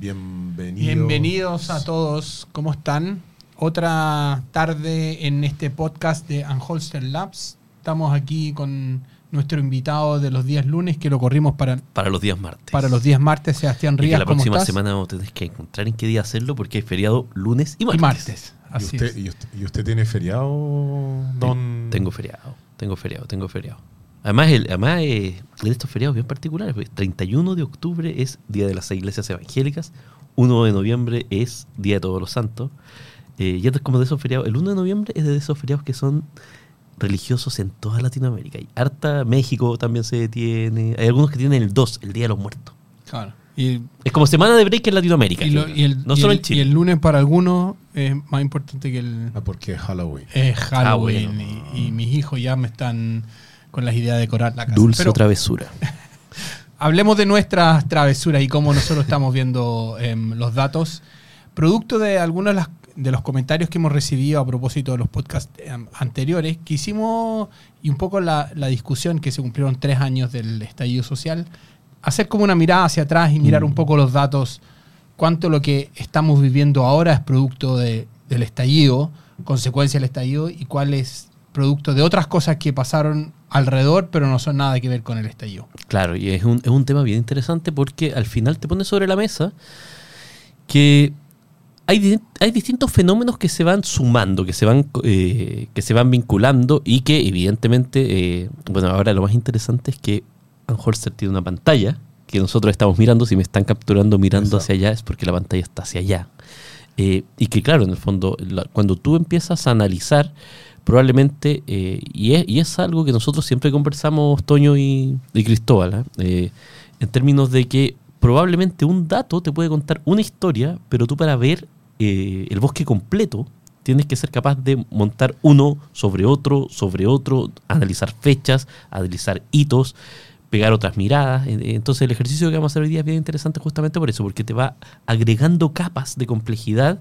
Bienvenidos. Bienvenidos a todos. ¿Cómo están? Otra tarde en este podcast de Unholster Labs. Estamos aquí con nuestro invitado de los días lunes que lo corrimos para, Para los días martes. para los días martes, Sebastián y que Rías. la ¿cómo próxima estás? semana vamos a tener que encontrar en qué día hacerlo porque hay feriado lunes y Y martes. martes. ¿Y Así usted, es. y, usted, y usted tiene feriado, don? Tengo feriado, tengo feriado, tengo feriado. Además, el, además eh, en estos feriados bien particulares, pues, 31 de octubre es Día de las Iglesias Evangélicas, 1 de noviembre es Día de Todos los Santos, eh, y esto es como de esos feriados. El 1 de noviembre es de esos feriados que son religiosos en toda Latinoamérica. Hay harta, México también se detiene, hay algunos que tienen el 2, el Día de los Muertos. Claro. Y, Es como semana de break en Latinoamérica. y lo- y el, no y solo el- en Chile. y el lunes para algunos es más importante que el Ah, porque es Halloween. es Halloween. Ah, bueno. y, y mis hijos ya me están con las ideas de decorar la casa. Dulce Pero- travesura. Hablemos de nuestras travesuras y cómo nosotros estamos viendo em, los datos. Producto de algunos de, las- de los comentarios que hemos recibido a propósito de los podcasts em, anteriores, quisimos, y un poco la, la discusión que se cumplieron tres años del estallido social, hacer como una mirada hacia atrás y mirar un poco los datos, cuánto lo que estamos viviendo ahora es producto de- del estallido, consecuencia del estallido, y cuál es producto de otras cosas que pasaron alrededor, pero no son nada que ver con el estallido. Claro, y es un, es un tema bien interesante porque al final te pone sobre la mesa que hay, hay distintos fenómenos que se van sumando, que se van, eh, que se van vinculando y que evidentemente, eh, bueno, ahora lo más interesante es que Anholster tiene una pantalla que nosotros estamos mirando, si me están capturando mirando Exacto. hacia allá es porque la pantalla está hacia allá. Eh, y que claro, en el fondo, la- cuando tú empiezas a analizar, probablemente, eh, y, es, y es algo que nosotros siempre conversamos, Toño y, Cristóbal, ¿ah? Eh, en términos de que probablemente un dato te puede contar una historia, pero tú para ver eh, el bosque completo tienes que ser capaz de montar uno sobre otro, sobre otro, analizar fechas, analizar hitos, pegar otras miradas. Entonces el ejercicio que vamos a hacer hoy día es bien interesante justamente por eso, porque te va agregando capas de complejidad,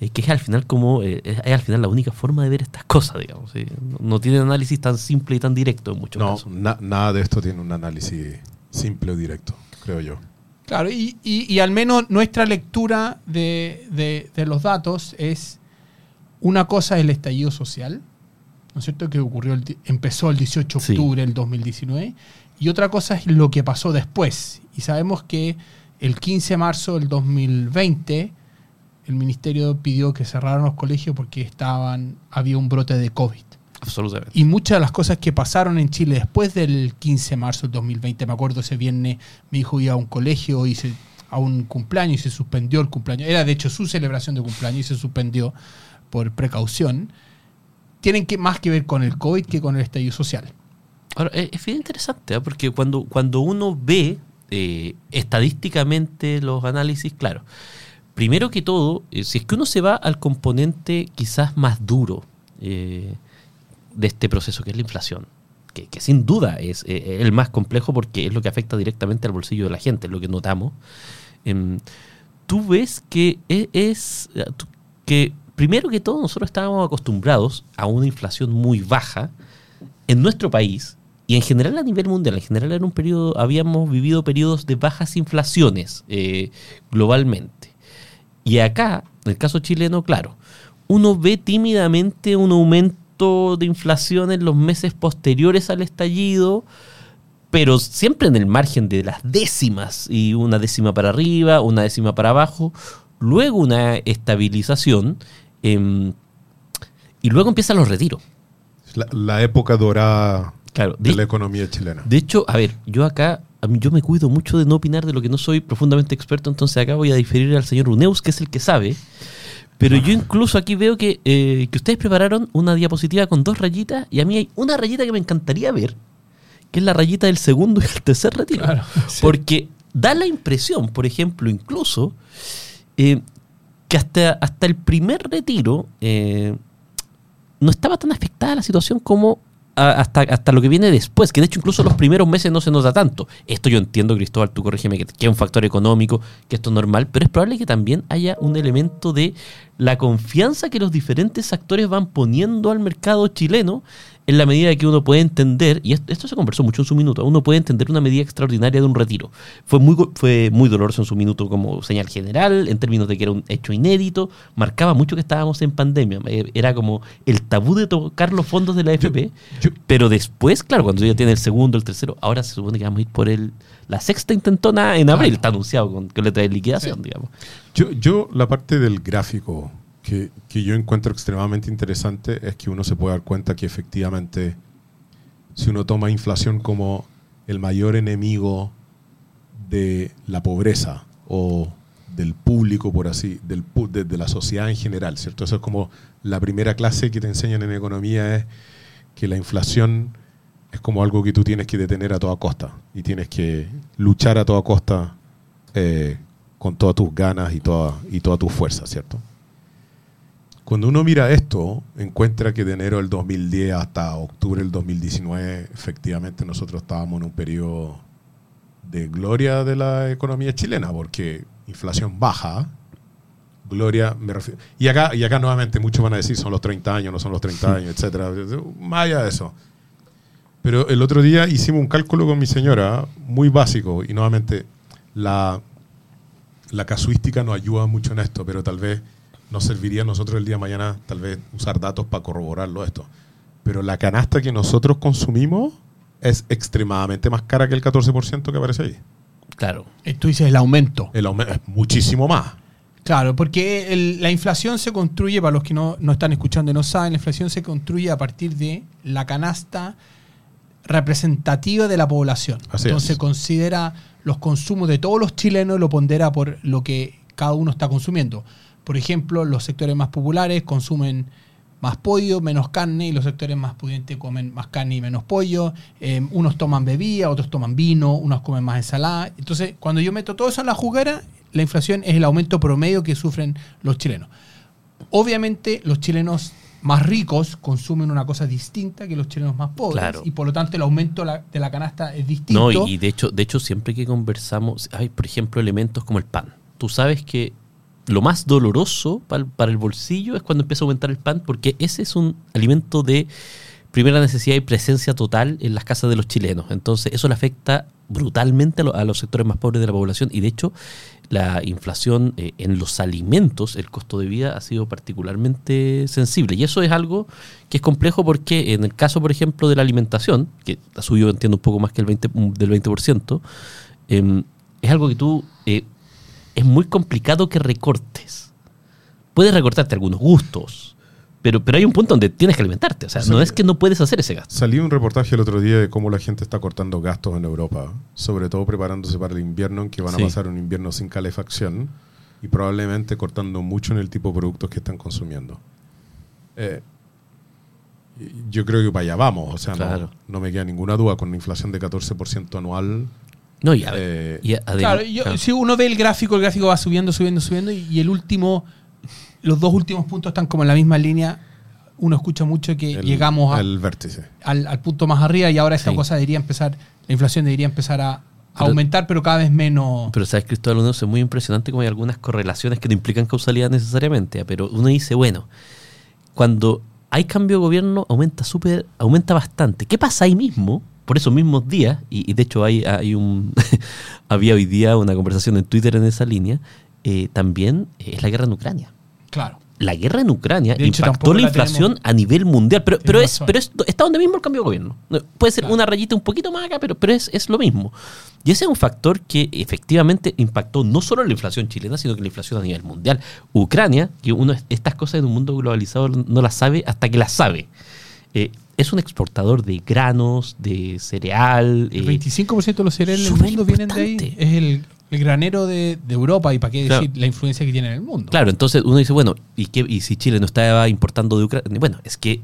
eh, que es al final como eh, es, es al final la única forma de ver estas cosas, digamos. ¿sí? No, no tiene análisis tan simple y tan directo en muchos No, casos. na- nada de esto tiene un análisis simple o directo, creo yo. Claro, y, y- y al menos nuestra lectura de, de- de los datos es una cosa el estallido social, ¿no es cierto? Que ocurrió el di- empezó el 18 de Sí. octubre del 2019, y otra cosa es lo que pasó después. Y sabemos que el 15 de marzo del 2020 el ministerio pidió que cerraran los colegios porque estaban había un brote de COVID. Absolutamente. Y muchas de las cosas que pasaron en Chile después del 15 de marzo del 2020, me acuerdo ese viernes, mi hijo iba a un colegio y se- a un cumpleaños y se suspendió el cumpleaños. Era de hecho su celebración de cumpleaños y se suspendió por precaución. Tienen que, más que ver con el COVID que con el estallido social. Ahora, es, es bien interesante, ¿ah? porque cuando, cuando uno ve eh, estadísticamente los análisis, claro, primero que todo, eh, si es que uno se va al componente quizás más duro eh, de este proceso, que es la inflación, que, sin duda es eh, el más complejo porque es lo que afecta directamente al bolsillo de la gente, es lo que notamos, em, tú ves que e- es, que primero que todo nosotros estábamos acostumbrados a una inflación muy baja en nuestro país y en general a nivel mundial, en general era un periodo, habíamos vivido periodos de bajas inflaciones eh, globalmente. Y acá, en el caso chileno, claro, uno ve tímidamente un aumento de inflación en los meses posteriores al estallido, pero siempre en el margen de las décimas, y una décima para arriba, una décima para abajo, luego una estabilización, em, y luego empiezan los retiros. La, la época dorada Claro, de de, la economía chilena. de hecho, a ver, yo acá, a mí, yo me cuido mucho de no opinar de lo que no soy profundamente experto, entonces acá voy a diferir al señor Uneus, que es el que sabe. Pero yo incluso aquí veo que, eh, que ustedes prepararon una diapositiva con dos rayitas y a mí hay una rayita que me encantaría ver, que es la rayita del segundo y el tercer retiro. Claro, sí. Porque da la impresión, por ejemplo, incluso, eh, que hasta, hasta el primer retiro eh, no estaba tan afectada la situación como hasta, hasta lo que viene después, que de hecho incluso los primeros meses no se nota tanto. Esto yo entiendo, Cristóbal, tú corrígeme, que, que es un factor económico, que esto es normal, pero es probable que también haya un elemento de la confianza que los diferentes actores van poniendo al mercado chileno en la medida que uno puede entender, y esto, esto se conversó mucho en su minuto, uno puede entender una medida extraordinaria de un retiro. Fue muy, fue muy doloroso en su minuto como señal general, en términos de que era un hecho inédito, marcaba mucho que estábamos en pandemia, eh, era como el tabú de tocar los fondos de la yo- pero después, claro, cuando ya tiene el segundo, el tercero, ahora se supone que vamos a ir por el, la sexta intentona en abril, Claro. está anunciado con, con letra de liquidación, Sí. digamos. Yo, yo la parte del gráfico que, que yo encuentro extremadamente interesante es que uno se puede dar cuenta que efectivamente si uno toma inflación como el mayor enemigo de la pobreza o del público, por así, del, de la sociedad en general, ¿cierto? Eso es como la primera clase que te enseñan en economía es que la inflación es como algo que tú tienes que detener a toda costa y tienes que luchar a toda costa eh, con todas tus ganas y toda, y toda tu fuerza, ¿cierto? Cuando uno mira esto, encuentra que de enero del 2010 hasta octubre del 2019, efectivamente nosotros estábamos en un periodo de gloria de la economía chilena, porque inflación baja, gloria, me refiero. Y acá, y acá nuevamente muchos van a decir son los 30 años, no son los 30 años, etcétera. Más allá de eso. Pero el otro día hicimos un cálculo con mi señora muy básico y nuevamente la, la casuística nos ayuda mucho en esto, pero tal vez nos serviría a nosotros el día de mañana tal vez usar datos para corroborarlo esto. Pero la canasta que nosotros consumimos es extremadamente más cara que el 14% que aparece ahí. Claro. Eh, Tú dices el aumento. El aumento es muchísimo más. Claro, porque el- la inflación se construye, para los que no, no están escuchando y no saben, la inflación se construye a partir de la canasta representativa de la población. Así Entonces es. considera los consumos de todos los chilenos y lo pondera por lo que cada uno está consumiendo. Por ejemplo, los sectores más populares consumen más pollo, menos carne, y los sectores más pudientes comen más carne y menos pollo. Eh, unos toman bebida, otros toman vino, unos comen más ensalada. Entonces, cuando yo meto todo eso en la juguera, la inflación es el aumento promedio que sufren los chilenos. Obviamente, los chilenos más ricos consumen una cosa distinta que los chilenos más pobres. Claro. Y por lo tanto, el aumento de la canasta es No, distinto. y, y de hecho, de hecho, siempre que conversamos, hay, por ejemplo, elementos como el pan. Tú sabes que lo más doloroso para, el bolsillo es cuando empieza a aumentar el pan, porque ese es un alimento de primera necesidad y presencia total en las casas de los chilenos. Entonces, eso le afecta brutalmente a, lo- a los sectores más pobres de la población. Y de hecho, la inflación eh, en los alimentos, el costo de vida, ha sido particularmente sensible. Y eso es algo que es complejo porque en el caso, por ejemplo, de la alimentación, que ha subido, entiendo, un poco más que el 20, del 20%, em, es algo que tú... eh, es muy complicado que recortes. Puedes recortarte algunos gustos, pero, pero hay un punto donde tienes que alimentarte. O sea, no es que no puedes hacer ese gasto. Salió un reportaje el otro día de cómo la gente está cortando gastos en Europa, sobre todo preparándose para el invierno, en que van Sí. a pasar un invierno sin calefacción y probablemente cortando mucho en el tipo de productos que están consumiendo. Eh, yo creo que para allá vamos, o sea, no- no, me queda ninguna duda, con una inflación de 14% anual. No, y, a- Eh, y Claro, yo- claro. si uno ve el gráfico, el gráfico va subiendo, subiendo, subiendo, y, y el último, los dos últimos puntos están como en la misma línea. Uno escucha mucho que el- llegamos a- el vértice. al, al punto más arriba y ahora esta Sí. cosa debería empezar, la inflación debería empezar a, a Pero- aumentar, pero cada vez menos. Pero sabes, Cristóbal, uno es muy impresionante como hay algunas correlaciones que no implican causalidad necesariamente. Pero uno dice, bueno, cuando hay cambio de gobierno aumenta súper, aumenta bastante. ¿Qué pasa ahí mismo? Por esos mismos días, y, y de hecho hay, hay un había hoy día una conversación en Twitter en esa línea, eh, también es la guerra en Ucrania. Claro. La guerra en Ucrania De impactó la la inflación a nivel mundial, pero, pero, es, razón. pero es- está donde mismo el cambio de gobierno. No, Puede ser Claro. una rayita un poquito más acá, pero, pero es, es lo mismo. Y ese es un factor que efectivamente impactó no solo la inflación chilena, sino que la inflación a nivel mundial. Ucrania, que uno estas cosas en un mundo globalizado no las sabe hasta que las sabe. Eh, es un exportador de granos, de cereal. El eh, 25% de los cereales del mundo vienen de ahí. Es el, el granero de, de Europa y para qué Claro. decir la influencia que tiene en el mundo. Claro, entonces uno dice, bueno, ¿y, qué, y si Chile no estaba importando de Ucrania? Bueno, es que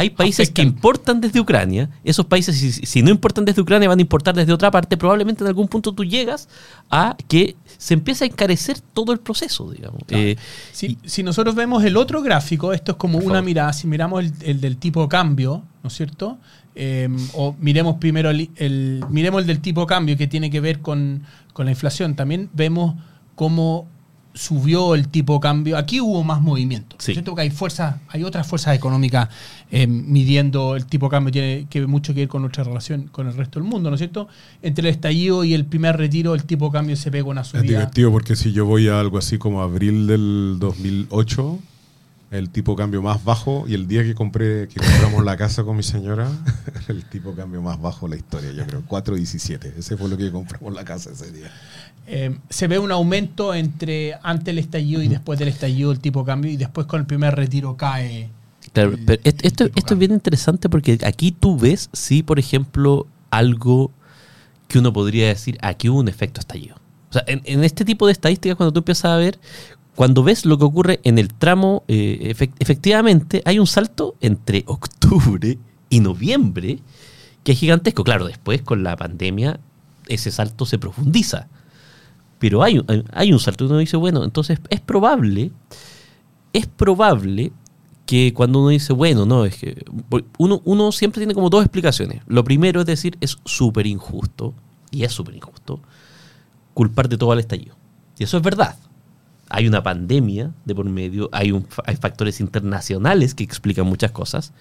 hay países Afectan. que importan desde Ucrania. Esos países, si, si no importan desde Ucrania, van a importar desde otra parte. Probablemente en algún punto tú llegas a que se empiece a encarecer todo el proceso, digamos. Claro. Eh, Si, si nosotros vemos el otro gráfico, esto es como una favor. mirada, si miramos el, el del tipo cambio, ¿no es cierto? Eh, o miremos primero el, el- miremos el del tipo de cambio que tiene que ver con, con la inflación. También vemos cómo subió el tipo de cambio. Aquí hubo más movimiento. Sí. Siento que hay fuerzas, hay otras fuerzas económicas eh, midiendo el tipo de cambio, tiene que mucho que ver con nuestra relación con el resto del mundo, ¿no es cierto? Entre el estallido y el primer retiro, el tipo de cambio se pega una Es subida. divertido porque si yo voy a algo así como abril del 2008, el tipo de cambio más bajo, y el día que compré, que compramos la casa con mi señora, el tipo de cambio más bajo de la historia, yo creo, 4.17. Ese fue lo que compramos la casa ese día. Eh, se ve un aumento entre antes del estallido y después del estallido el tipo de cambio y después con el primer retiro cae. Claro, el- pero esto, es bien interesante porque aquí tú ves, sí, por ejemplo, algo que uno podría decir, aquí hubo un efecto estallido. O sea, en, en este tipo de estadísticas, cuando tú empiezas a ver, cuando ves lo que ocurre en el tramo, eh, efec- efectivamente hay un salto entre octubre y noviembre que es gigantesco. Claro, después con la pandemia ese salto se profundiza. Pero hay, hay- un salto. Uno dice, bueno, entonces es probable, es probable que cuando uno dice, bueno, no, es que uno, uno siempre tiene como dos explicaciones. Lo primero es decir, es súper injusto, y es súper injusto, culpar de todo al estallido. Y eso es verdad. Hay una pandemia de por medio, hay, un, hay factores internacionales que explican muchas cosas.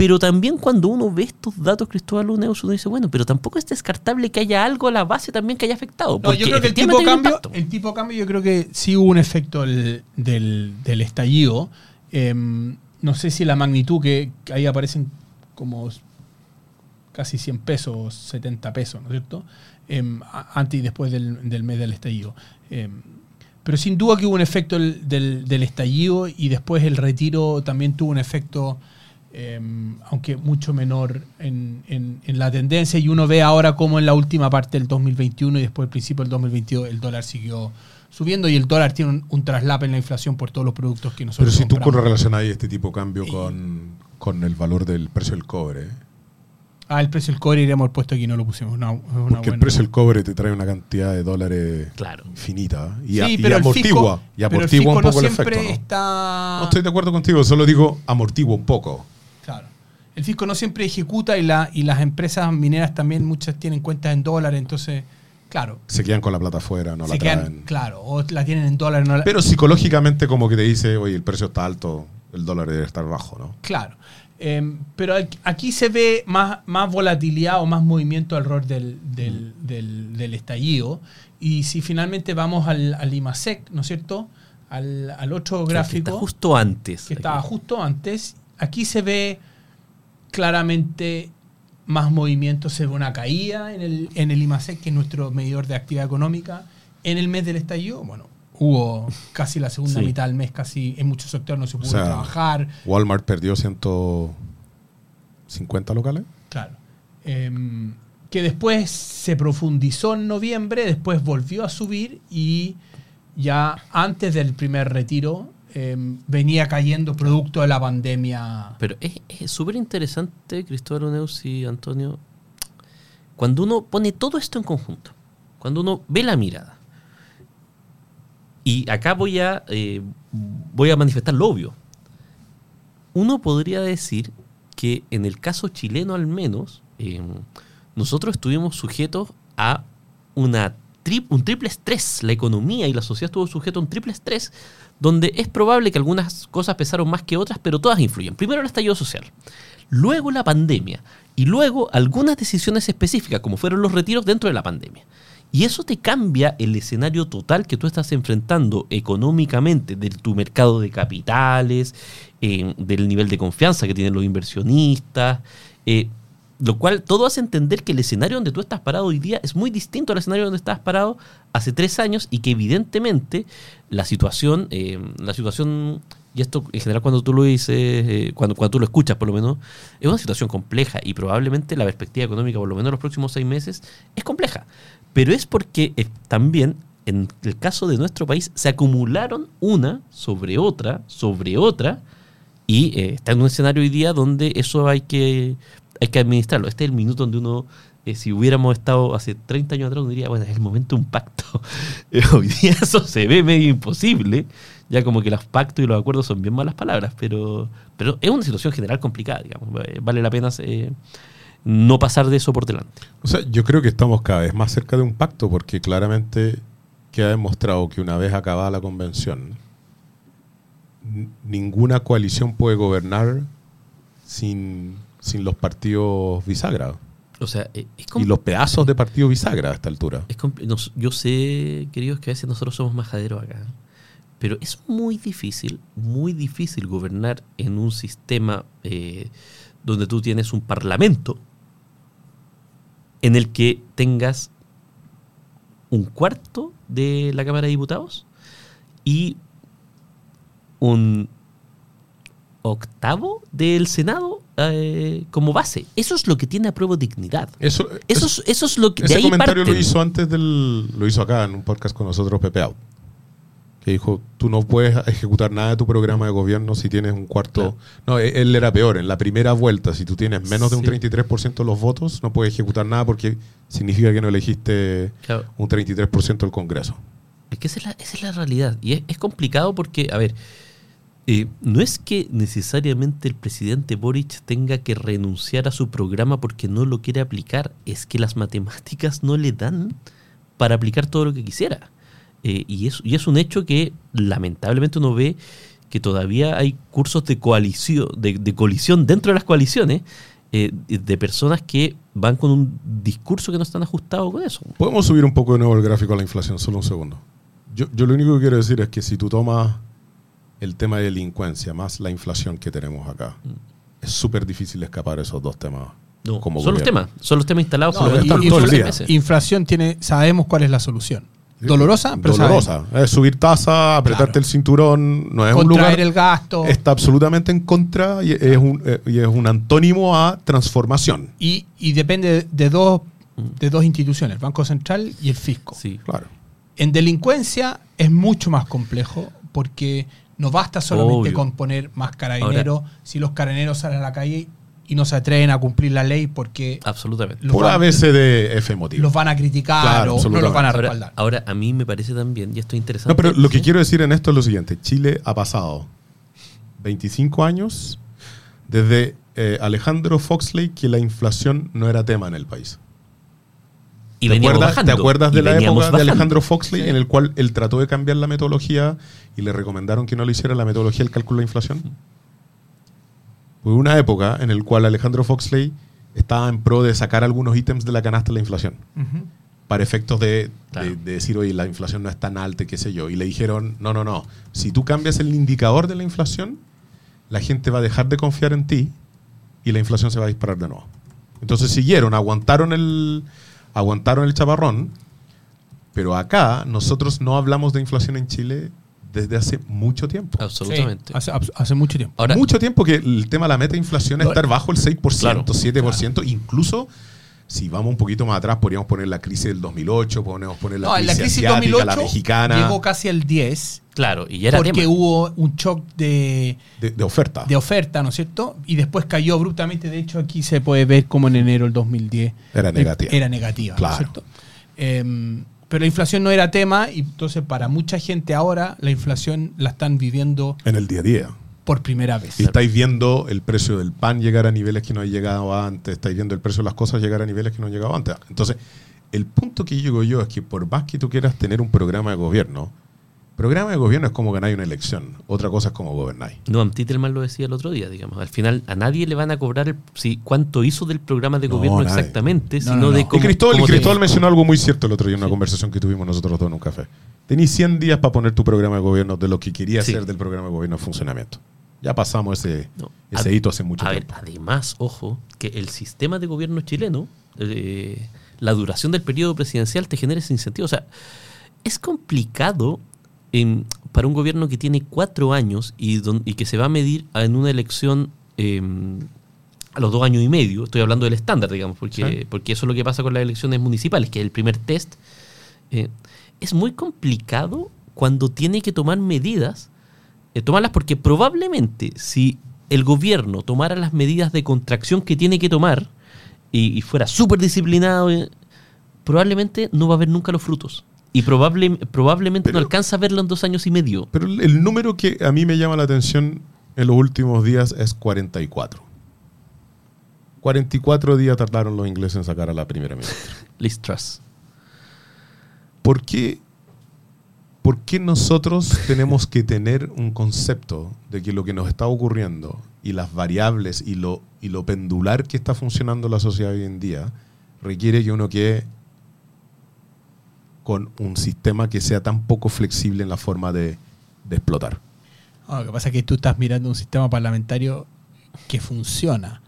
Pero también cuando uno ve estos datos, Cristóbal Luneus, uno dice, bueno, pero tampoco es descartable que haya algo a la base también que haya afectado. No, yo creo que el tipo cambio, el tipo de cambio, yo creo que sí hubo un efecto del, del- del estallido. Em, no sé si la magnitud que, que ahí aparecen como casi 100 pesos, 70 pesos, ¿no es cierto? Em, antes y después del, del mes del estallido. Em, pero sin duda que hubo un efecto del, del- del estallido y después el retiro también tuvo un efecto, em, aunque mucho menor en, en- en la tendencia. Y uno ve ahora cómo en la última parte del 2021 y después al principio del 2022 el dólar siguió subiendo y el dólar tiene un, un traslape en la inflación por todos los productos que Pero nosotros si tú compramos. correlacionas este tipo de cambio con, con el valor del precio del cobre, ¿eh? Ah, el precio del cobre iríamos puesto aquí, no lo pusimos. Una, una porque el buena- precio del cobre te trae una cantidad de dólares Claro. infinita ¿eh? y, Sí, a- y pero el amortigua, fisco- y pero el amortigua un no poco el siempre efecto. ¿no? está... No estoy de acuerdo contigo, solo digo amortigua un poco. El fisco no siempre ejecuta y, la, y las empresas mineras también muchas tienen cuentas en dólares, entonces, claro. Se quedan con la plata afuera, no se la quedan- traen. claro, o la tienen en dólares. No la- Pero psicológicamente como que te dice, oye, el precio está alto, el dólar debe estar bajo, ¿no? Claro. Em, pero aquí- se ve más, más volatilidad o más movimiento alrededor del, del, del- del estallido. Y si finalmente vamos al, al IMASEC, ¿no es cierto? Al, al otro Que gráfico. está justo antes. que estaba justo antes. Aquí se ve claramente más movimiento, se ve una caída en el, en el IMASEC, que es nuestro medidor de actividad económica. En el mes del estallido, bueno, hubo casi la segunda Sí. mitad del mes, casi en muchos sectores no se pudo sea, trabajar. Walmart perdió 150 locales. Claro. Em, que después se profundizó en noviembre, después volvió a subir y ya antes del primer retiro em, venía cayendo producto de la pandemia. Pero es súper interesante, Cristóbal Uneus y Antonio, cuando uno pone todo esto en conjunto, cuando uno ve la mirada. Y acá voy a, eh, voy a manifestar lo obvio. Uno podría decir que en el caso chileno al menos, eh, nosotros estuvimos sujetos a una un triple estrés. La economía y la sociedad estuvo sujeto a un triple estrés donde es probable que algunas cosas pesaron más que otras, pero todas influyen. Primero el estallido social, luego la pandemia y luego algunas decisiones específicas, como fueron los retiros dentro de la pandemia. Y eso te cambia el escenario total que tú estás enfrentando económicamente de tu mercado de capitales, eh, del nivel de confianza que tienen los inversionistas, eh, lo cual todo hace entender que el escenario donde tú estás parado hoy día es muy distinto al escenario donde estabas parado hace tres años y que evidentemente la situación, eh, la situación, y esto en general cuando tú lo dices, eh, cuando, cuando tú lo escuchas por lo menos, es una situación compleja y probablemente la perspectiva económica por lo menos los próximos seis meses es compleja. Pero es porque eh, también en el caso de nuestro país se acumularon una sobre otra, sobre otra, y está en un escenario hoy día donde eso hay que, hay que administrarlo. Este es el minuto donde uno, eh, si hubiéramos estado hace 30 años atrás, uno diría, bueno, es el momento de un pacto. Eh, hoy día eso se ve medio imposible. Ya como que los pactos y los acuerdos son bien malas palabras, pero, pero es una situación general complicada, digamos. Eh, Vale la pena no pasar de eso por delante. O sea, yo creo que estamos cada vez más cerca de un pacto porque claramente que ha demostrado que una vez acabada la convención, ninguna coalición puede gobernar sin, sin los partidos bisagra. O sea, es Y los pedazos de partido bisagra a esta altura. Es nos- yo sé, queridos, que a veces nosotros somos majaderos acá. Pero es muy difícil, muy difícil gobernar en un sistema eh, donde tú tienes un parlamento en el que tengas un cuarto de la Cámara de Diputados y un octavo del Senado eh, como base. Eso es lo que tiene a prueba dignidad. Eso, Eso es, eso es lo que... de ese ahí comentario lo hizo antes del. Lo hizo acá en un podcast con nosotros, Pepe Out. Que dijo: Tú no puedes ejecutar nada de tu programa de gobierno si tienes un cuarto. No, e- él era peor. En la primera vuelta, si tú tienes menos de un Sí. 33% de los votos, no puedes ejecutar nada porque significa que no elegiste Claro. un 33% del Congreso. Es que esa es la, esa es la realidad. Y es, es complicado porque, a ver, eh, no es que necesariamente el presidente Boric tenga que renunciar a su programa porque no lo quiere aplicar, es que las matemáticas no le dan para aplicar todo lo que quisiera. Eh, y, es, es un hecho que lamentablemente uno ve que todavía hay cursos de coalición, de, de colisión dentro de las coaliciones, eh, de personas que van con un discurso que no están ajustados con eso. Podemos subir un poco de nuevo el gráfico a la inflación, solo un segundo. Yo, yo lo único que quiero decir es que si tú tomas el tema de delincuencia más la inflación que tenemos acá, es súper difícil escapar esos dos temas. No, como son los temas, son los temas instalados No, por los y- meses. Inflación tiene, sabemos cuál es la solución. Dolorosa, pero Dolorosa. Es subir tasa, apretarte Claro. el cinturón, no es un Contraer lugar... el gasto. Está absolutamente en contra y es un, eh, y es un antónimo a transformación. Y, y depende de dos, de dos instituciones, el Banco Central y el Fisco. Sí. Claro. En delincuencia es mucho más complejo porque no basta solamente Obvio. con poner más carabineros si los carabineros salen a la calle y no se atreven a cumplir la ley porque Absolutamente. los, Por van, ABCDF motivo. los van a criticar Claro, o no los van a respaldar. ahora, a mí me parece también, y esto es interesante. No, pero lo que quiero decir en esto es lo siguiente. Chile ha pasado 25 años desde eh, Alejandro Foxley que la inflación no era tema en el país. Y ¿Te veníamos acuerdas, bajando, ¿Te acuerdas y de la época de. Alejandro Foxley Sí. en el cual él trató de cambiar la metodología y le recomendaron que no lo hiciera la metodología del cálculo de la inflación? Hubo una época en el cual Alejandro Foxley estaba en pro de sacar algunos ítems de la canasta de la inflación para efectos de, de- Claro. de decir, oye, la inflación no es tan alta, y qué sé yo. Y le dijeron, no, no, no. Si tú cambias el indicador de la inflación, la gente va a dejar de confiar en ti y la inflación se va a disparar de nuevo. Entonces siguieron, aguantaron el, aguantaron el chaparrón, pero acá nosotros no hablamos de inflación en Chile desde hace mucho tiempo. Absolutamente. Sí, hace, hace mucho tiempo. Ahora, mucho tiempo que el tema de la meta de inflación es estar bajo el 6%, Claro. 7%, incluso si vamos un poquito más atrás podríamos poner la crisis del 2008, podemos poner la No, en crisis, la crisis asiática, 2008 la mexicana, llegó casi al 10 claro, y ya era porque tema. hubo un shock de, de, de oferta. de oferta, ¿no es cierto? Y después cayó abruptamente. De hecho, aquí se puede ver como en enero del 2010 Era negativa. Era negativa, ¿no Claro. es cierto? Em, pero la inflación no era tema y entonces para mucha gente ahora la inflación la están viviendo en el día a día. Por primera vez. Y estáis viendo el precio del pan llegar a niveles que no ha llegado antes, estáis viendo el precio de las cosas llegar a niveles que no han llegado antes. Entonces, el punto que llego yo es que por más que tú quieras tener un programa de gobierno, programa de gobierno es como ganar una elección, otra cosa es como gobernáis. Noam Titelman lo decía el otro día, digamos. Al final, a nadie le van a cobrar el- si, cuánto hizo del programa de No, gobierno exactamente, No, sino no, de no. cómo. y Cristóbal, y cómo te- Cristóbal mencionó algo muy cierto el otro día en una conversación que tuvimos nosotros dos en un café. Tenéis 100 días para poner tu programa de gobierno de lo que quería Sí. hacer del programa de gobierno en funcionamiento. Ya pasamos ese, No. ese hito hace mucho a ver, tiempo. además, ojo, que el sistema de gobierno chileno, eh, la duración del periodo presidencial te genera ese incentivo. O sea, es complicado para un gobierno que tiene cuatro años y, don- y que se va a medir en una elección em, a los dos años y medio. Estoy hablando del estándar, digamos, porque, Sí. porque eso es lo que pasa con las elecciones municipales, que es el primer test. Eh, es muy complicado cuando tiene que tomar medidas, eh, tomarlas porque probablemente si el gobierno tomara las medidas de contracción que tiene que tomar y, y fuera súper disciplinado, eh, probablemente no va a ver nunca los frutos. Y probable, probablemente Pero- no alcanza a verlo en dos años y medio. Pero el, el número que a mí me llama la atención en los últimos días es 44. 44 días tardaron los ingleses en sacar a la primera ministra. Liz Truss. ¿Por qué ¿por qué nosotros tenemos que tener un concepto de que lo que nos está ocurriendo y las variables y lo, y lo pendular que está funcionando la sociedad hoy en día requiere que uno quede con un sistema que sea tan poco flexible en la forma de, de explotar? Ah, lo que pasa es que tú estás mirando un sistema parlamentario que funciona.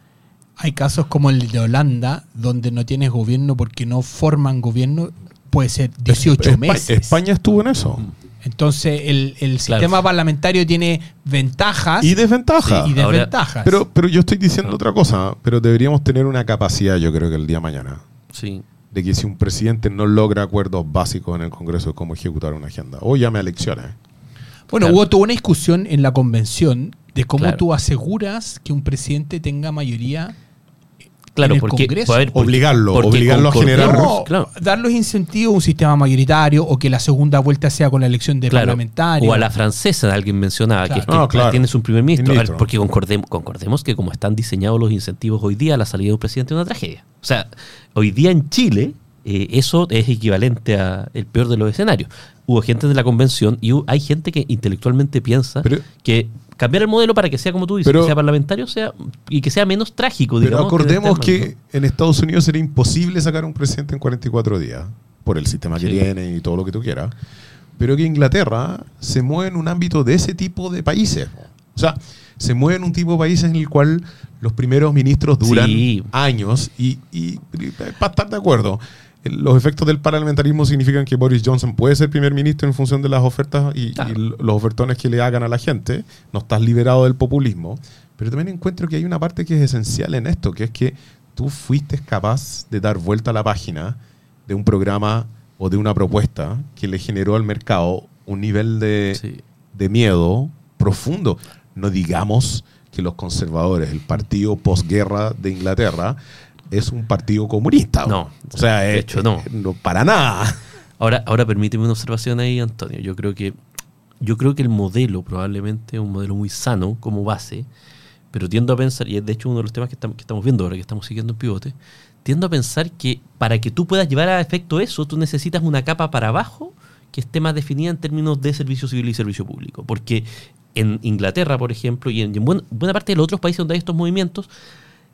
Hay casos como el de Holanda, donde no tienes gobierno porque no forman gobierno, puede ser 18 Espa- meses. España estuvo en eso. Entonces, el, el Claro. sistema parlamentario tiene ventajas Y desventaja. y Ahora- desventajas. Pero, pero yo estoy diciendo otra cosa, pero deberíamos tener una capacidad, yo creo que el día de mañana, Sí. de que si un presidente no logra acuerdos básicos en el Congreso de cómo ejecutar una agenda, o llame a elecciones. bueno, claro. hubo toda una discusión en la convención de cómo Claro. tú aseguras que un presidente tenga mayoría Claro, en el porque, Congreso. a ver, porque- Obligarlo, porque obligarlo a generar- No, claro, dar los incentivos a un sistema mayoritario o que la segunda vuelta sea con la elección de claro. parlamentario. O a la francesa, alguien mencionaba, que es que tienes un primer ministro. Ver, porque concordemos, concordemos que como están diseñados los incentivos hoy día, la salida de un presidente es una tragedia. O sea, hoy día en Chile, eh, eso es equivalente a el peor de los escenarios. Hubo gente de la convención y hay gente que intelectualmente piensa Pero- que cambiar el modelo para que sea como tú dices, Pero- que sea parlamentario sea y que sea menos trágico, Pero acordemos que en este que en Estados Unidos sería imposible sacar un presidente en 44 días, por el sistema que tiene y todo lo que tú quieras, pero que Inglaterra se mueve en un ámbito de ese tipo de países. O sea, se mueve en un tipo de países en el cual los primeros ministros duran Sí. años y, y- y para estar de acuerdo, los efectos del parlamentarismo significan que Boris Johnson puede ser primer ministro en función de las ofertas y, Claro. y los ofertones que le hagan a la gente. No estás liberado del populismo. Pero también encuentro que hay una parte que es esencial en esto, que es que tú fuiste capaz de dar vuelta a la página de un programa o de una propuesta que le generó al mercado un nivel de, Sí. de miedo profundo. No digamos que los conservadores, el partido posguerra de Inglaterra, es un partido comunista. No, o sea, de es- hecho, no. no para nada. Ahora, ahora permíteme una observación ahí, Antonio. Yo creo que yo creo que el modelo probablemente es un modelo muy sano como base, pero tiendo a pensar, y es de hecho uno de los temas que estamos, que estamos viendo ahora, que estamos siguiendo en pivote, tiendo a pensar que para que tú puedas llevar a efecto eso, tú necesitas una capa para abajo que esté más definida en términos de servicio civil y servicio público. Porque en Inglaterra, por ejemplo, y en, y en buen- buena parte de los otros países donde hay estos movimientos,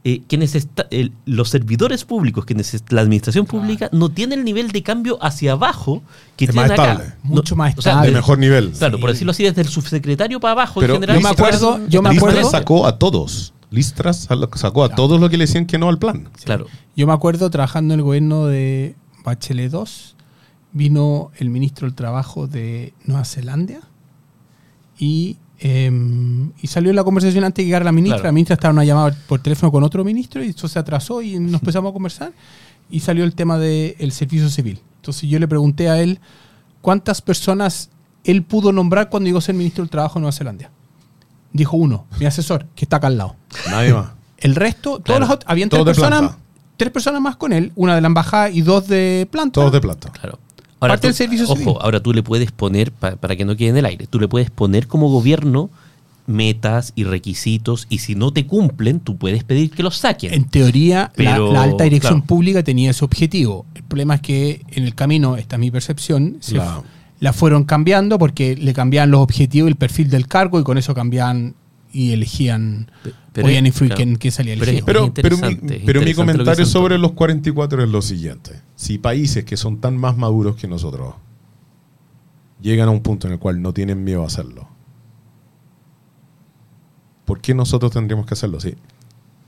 eh, quienes está- el- los servidores públicos, que la administración pública, no tiene el nivel de cambio hacia abajo que Es tienen más acá. estable. No- Mucho más o sea, estable. De mejor nivel. Claro, por decirlo así, desde el subsecretario para abajo Pero en general. yo me acuerdo- yo me Listras acuerdo- sacó a todos. Listras sacó a todos los que le decían que no al plan. Claro. Yo me acuerdo trabajando en el gobierno de Bachelet II, vino el ministro del Trabajo de Nueva Zelanda y, eh, y salió en la conversación antes de llegar la ministra. Claro. La ministra estaba en una llamada por teléfono con otro ministro y eso se atrasó y nos empezamos a conversar y salió el tema del servicio civil. Entonces yo le pregunté a él cuántas personas él pudo nombrar cuando llegó a ser ministro del Trabajo de Nueva Zelanda. Dijo uno, mi asesor, que está acá al lado. Nadie más. El resto, Claro. todas las ot- habían tres Todos de personas, planta. tres personas más con él, una de la embajada y dos de planta. Todos de plata. Claro. Parte del servicio ojo, civil. ahora tú le puedes poner, pa- para que no quede en el aire, tú le puedes poner como gobierno metas y requisitos y si no te cumplen, tú puedes pedir que los saquen. En teoría, la- Pero, la, alta dirección claro. pública tenía ese objetivo. El problema es que en el camino, esta es mi percepción, se La- fu- la fueron cambiando porque le cambiaban los objetivos y el perfil del cargo y con eso cambiaban y elegían, pero influir claro. salía Pero es- Pero, pero, mi, pero lo comentario sobre los 44 es lo siguiente. Si países que son tan más maduros que nosotros llegan a un punto en el cual no tienen miedo a hacerlo, ¿por qué nosotros tendríamos que hacerlo? Sí.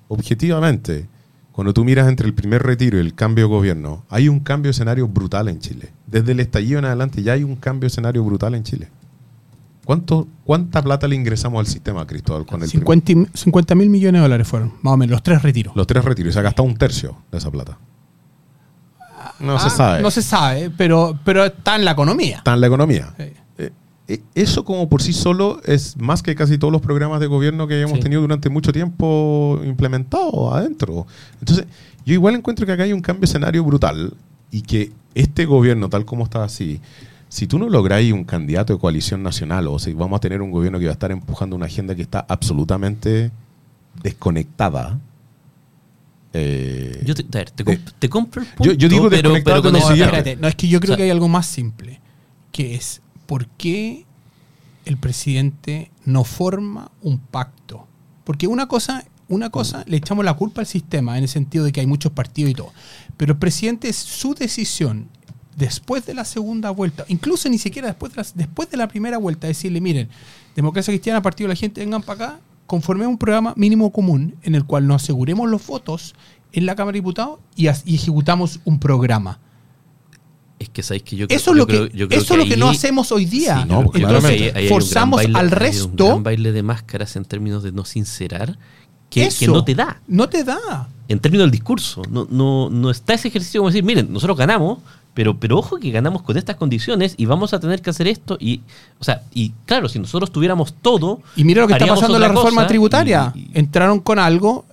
Objetivamente, cuando tú miras entre el primer retiro y el cambio de gobierno, hay un cambio de escenario brutal en Chile. Desde el estallido en adelante ya hay un cambio de escenario brutal en Chile. ¿Cuánto, ¿Cuánta plata le ingresamos al sistema, Cristóbal, con el primer- 50 mil millones de dólares fueron, más o menos, los tres retiros. Los tres retiros. Y se ha gastado un tercio de esa plata. No se Ah, sabe. No se sabe, pero, pero está en la economía. Está en la economía. Sí. Eh, eh, eso como por sí solo es más que casi todos los programas de gobierno que hemos Sí. tenido durante mucho tiempo implementados adentro. Entonces, yo igual encuentro que acá hay un cambio de escenario brutal y que este gobierno, tal como está así, si tú no lográis un candidato de coalición nacional o si vamos a tener un gobierno que va a estar empujando una agenda que está absolutamente desconectada, eh, Yo te, a ver, te, de- comp- te compro el Yo- punto, yo digo pero, desconectado pero con de lo No, espérate, no, es que yo creo O sea- que hay algo más simple, que es ¿por qué el presidente no forma un pacto? Porque una cosa, una cosa, le echamos la culpa al sistema en el sentido de que hay muchos partidos y todo. Pero el presidente es su decisión después de la segunda vuelta, incluso ni siquiera después de la, después de la primera vuelta, decirle, miren, democracia cristiana, partido de la gente, vengan para acá, conformemos un programa mínimo común en el cual nos aseguremos los votos en la Cámara de Diputados y, ejecutamos un programa. Es que sabéis que yo creo, Eso es lo que, creo- eso es lo que no hacemos hoy día. Sí, No, que ahí- ahí hay un forzamos baile- al hay un resto. gran baile de máscaras en términos de no sincerar que, que Eso, no te da. No te da. En términos del discurso. No, no, no está ese ejercicio como decir, miren, nosotros ganamos, pero, pero ojo que ganamos con estas condiciones y vamos a tener que hacer esto. Y, o sea, y claro, si nosotros tuviéramos todo. Y mira lo que está pasando en la reforma tributaria. y- y- Entraron con algo,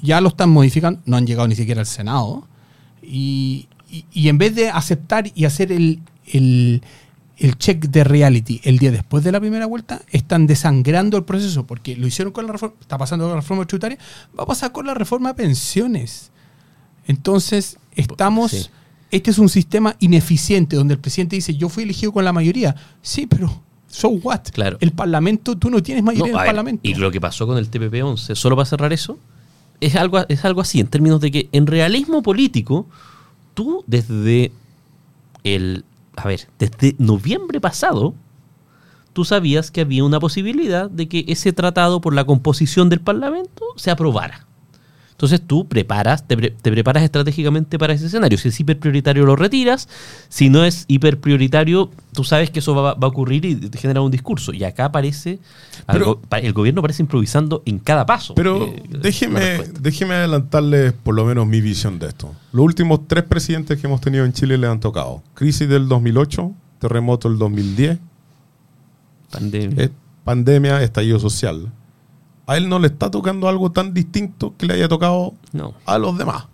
ya lo están modificando, no han llegado ni siquiera al Senado. Y, y- y en vez de aceptar y hacer el, el, el check de reality el día después de la primera vuelta, están desangrando el proceso, porque lo hicieron con la reforma, está pasando con la reforma tributaria, va a pasar con la reforma de pensiones. Entonces, estamos... Sí. Este es un sistema ineficiente donde el presidente dice, yo fui elegido con la mayoría. Sí, pero so what? Claro. El Parlamento, tú no tienes mayoría No, en el ver, Parlamento. Y lo que pasó con el TPP-11, solo para cerrar eso, es algo, es algo así, en términos de que en realismo político, tú desde el, a ver, desde noviembre pasado, tú sabías que había una posibilidad de que ese tratado por la composición del Parlamento se aprobara. Entonces tú preparas, te, pre- te preparas estratégicamente para ese escenario. Si es hiperprioritario lo retiras, si no es hiperprioritario, tú sabes que eso va, va a ocurrir y te genera un discurso. Y acá parece, Pero- el gobierno parece improvisando en cada paso. Pero eh, déjeme, déjeme adelantarles por lo menos mi visión de esto. Los últimos tres presidentes que hemos tenido en Chile le han tocado. Crisis del 2008, terremoto del 2010, Pandemia. eh, pandemia, estallido social. A él no le está tocando algo tan distinto que le haya tocado No, a los demás.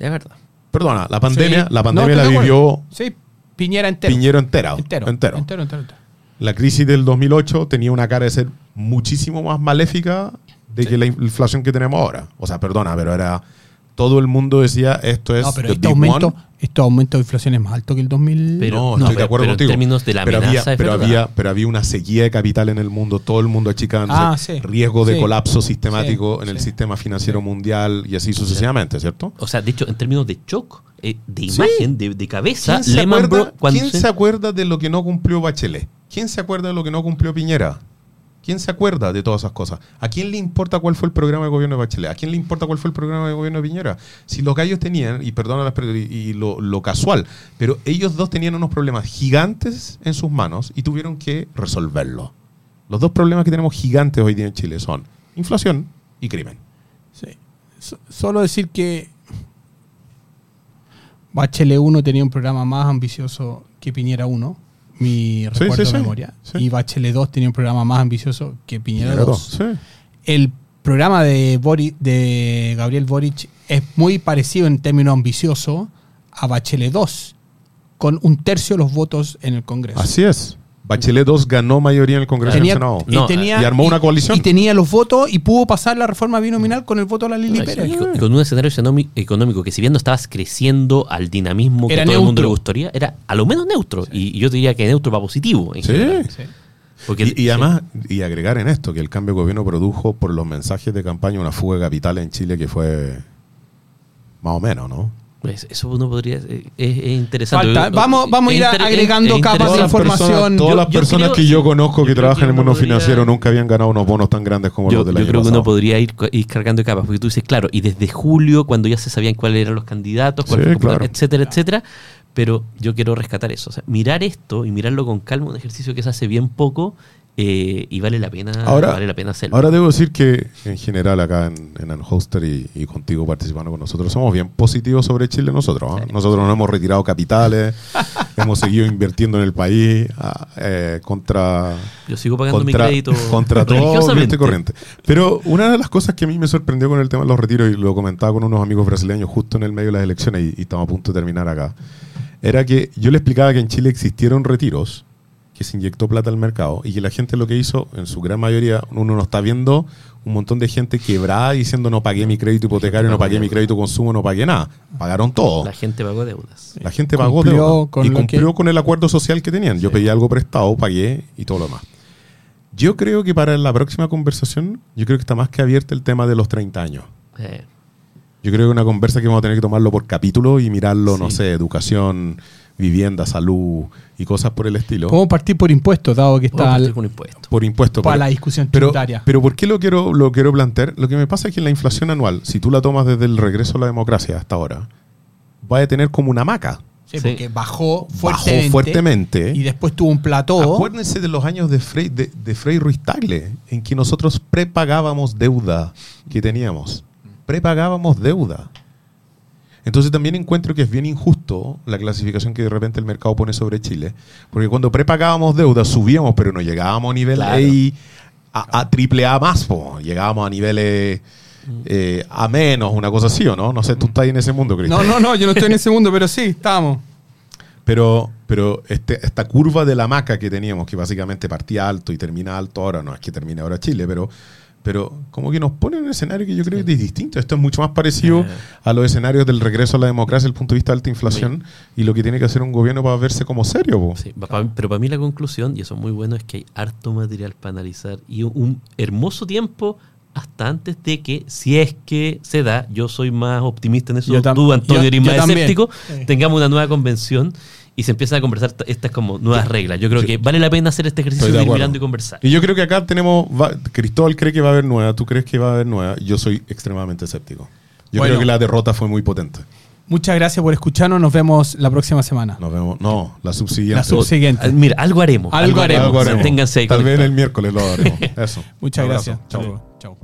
es verdad. Perdona, la pandemia, Sí. la pandemia la vivió acuerdo. Sí, Piñera entero. Piñero entero. entero. entero. Entero, entero, entero. La crisis del 2008 tenía una cara de ser muchísimo más maléfica de que la inflación que tenemos ahora. O sea, perdona, pero era todo el mundo decía esto es No, pero the este big aumento, one. este aumento de inflación es más alto que el 2000. Pero- no, no, estoy de acuerdo pero en contigo. términos de la pero había, amenaza, es pero había, pero había una sequía de capital en el mundo, todo el mundo achicándose, Ah, sí. riesgo de Sí. colapso sistemático Sí, en el sistema financiero mundial y así sucesivamente, ¿cierto? O sea, de hecho, en términos de shock, eh, de Sí. imagen, de, de cabeza, ¿Quién, se acuerda, cuando quién se- se acuerda de lo que no cumplió Bachelet? ¿Quién se acuerda de lo que no cumplió Piñera? ¿Quién se acuerda de todas esas cosas? ¿A quién le importa cuál fue el programa de gobierno de Bachelet? ¿A quién le importa cuál fue el programa de gobierno de Piñera? Si los gallos tenían, y perdona y, lo, lo casual, pero ellos dos tenían unos problemas gigantes en sus manos y tuvieron que resolverlo. Los dos problemas que tenemos gigantes hoy día en Chile son inflación y crimen. Sí. So- Solo decir que Bachelet 1 tenía un programa más ambicioso que Piñera 1, mi recuerdo sí, de sí. memoria. Sí. Y Bachelet 2 tenía un programa más ambicioso que Piñera, Piñera 2. dos, sí. El programa de, Bori- de Gabriel Boric es muy parecido en términos ambicioso a Bachelet 2, con un tercio de los votos en el Congreso. Así es. Bachelet 2 ganó mayoría en el Congreso Tenía- el Senado. y, No, tenía- y armó una coalición. Y tenía los votos y pudo pasar la reforma binominal con el voto de la Lili No, Pérez. y con, y con un escenario económico que si bien no estabas creciendo al dinamismo que Era todo el mundo le gustaría, era a lo menos neutro. Y, y yo diría que neutro para positivo. En Sí. general. Sí. Porque, Y, y sí. además, y agregar en esto, que el cambio de gobierno produjo por los mensajes de campaña una fuga de capital en Chile que fue más o menos, ¿no? Pues eso uno podría. eh, Es, es interesante. Falta. Yo- Vamos- vamos a ir agregando es capas de Todas las interesante. información. personas, todas Yo- las yo personas creo- que yo conozco que trabajan que en el mundo podría- financiero nunca habían ganado unos bonos tan grandes como Yo, los del yo año creo que uno podría ir, cargando capas, porque tú dices, claro, y desde julio, cuando ya se sabían cuáles eran los candidatos, cuál Sí, fue claro. etcétera, etcétera, pero yo quiero rescatar eso. O sea, mirar esto y mirarlo con calma, un ejercicio que se hace bien poco eh, y vale la pena Ahora- vale la pena hacerlo. Ahora debo decir que en general acá en, en Unhoster y, y contigo participando con nosotros somos bien positivos sobre Chile nosotros. ¿ah? Sí. Nosotros no hemos retirado capitales, hemos seguido invirtiendo en el país ah, eh, contra yo sigo pagando mi crédito contra todo cliente corriente. Pero una de las cosas que a mí me sorprendió con el tema de los retiros, y lo comentaba con unos amigos brasileños justo en el medio de las elecciones, y, y estamos a punto de terminar acá, era que yo le explicaba que en Chile existieron retiros que se inyectó plata al mercado y que la gente lo que hizo, en su gran mayoría, uno no está viendo un montón de gente quebrada diciendo no pagué mi crédito hipotecario, no pagué mi crédito consumo, no pagué nada. Pagaron todo. La gente pagó deudas. La gente pagó Cumplió deuda con y cumplió que- con el acuerdo social que tenían. Yo pedí algo prestado, pagué y todo lo demás. Yo creo que para la próxima conversación, yo creo que está más que abierto el tema de los 30 años. Eh, Yo creo que una conversa que vamos a tener que tomarlo por capítulo y mirarlo, no sé, educación, vivienda, salud y cosas por el estilo. Podemos partir por impuestos, dado que está al- impuestos. Por impuestos. para pero- la discusión tributaria. pero ¿por qué lo quiero, lo quiero plantear? Lo que me pasa es que la inflación anual, si tú la tomas desde el regreso a la democracia hasta ahora, va a tener como una maca. Sí, Sí. porque bajó Bajó fuertemente, y después tuvo un plató. Acuérdense de los años de Frei, de, de Frei Ruiz Tagle, en que nosotros prepagábamos deuda que teníamos. Prepagábamos deuda. Entonces también encuentro que es bien injusto la clasificación que de repente el mercado pone sobre Chile, porque cuando prepagábamos deuda subíamos, pero no llegábamos a nivel Claro. A, a, a triple A más, po. llegábamos a niveles eh, A menos, una cosa así, ¿o no? No sé, tú estás ahí en ese mundo, Cristian. No, no, no, yo no estoy en ese mundo, pero sí, estábamos. Pero, pero este, esta curva de la maca que teníamos, que básicamente partía alto y termina alto ahora, no es que termine ahora Chile, pero, pero como que nos pone en un escenario que yo creo que es distinto. Esto es mucho más parecido a los escenarios del regreso a la democracia desde el punto de vista de alta inflación y lo que tiene que hacer un gobierno para verse como serio. po. Sí, pero para mí la conclusión, y eso es muy bueno, es que hay harto material para analizar y un, hermoso tiempo hasta antes de que, si es que se da, yo soy más optimista en eso, tú, Antonio, eres más escéptico, Sí. tengamos una nueva convención y se empiezan a conversar estas como nuevas reglas. Yo creo que vale la pena hacer este ejercicio de de ir acuerdo. mirando y conversar. Y yo creo que acá tenemos, va- Cristóbal cree que va a haber nueva, tú crees que va a haber nueva, yo soy extremadamente escéptico. Yo Bueno. creo que la derrota fue muy potente. Muchas gracias por escucharnos. Nos vemos la próxima semana. Nos vemos, no, la subsiguiente. La subsiguiente. Mira, algo haremos. Algo haremos. Algo haremos. Tal vez el miércoles lo haremos. Eso. Muchas gracias. Chao. Chao.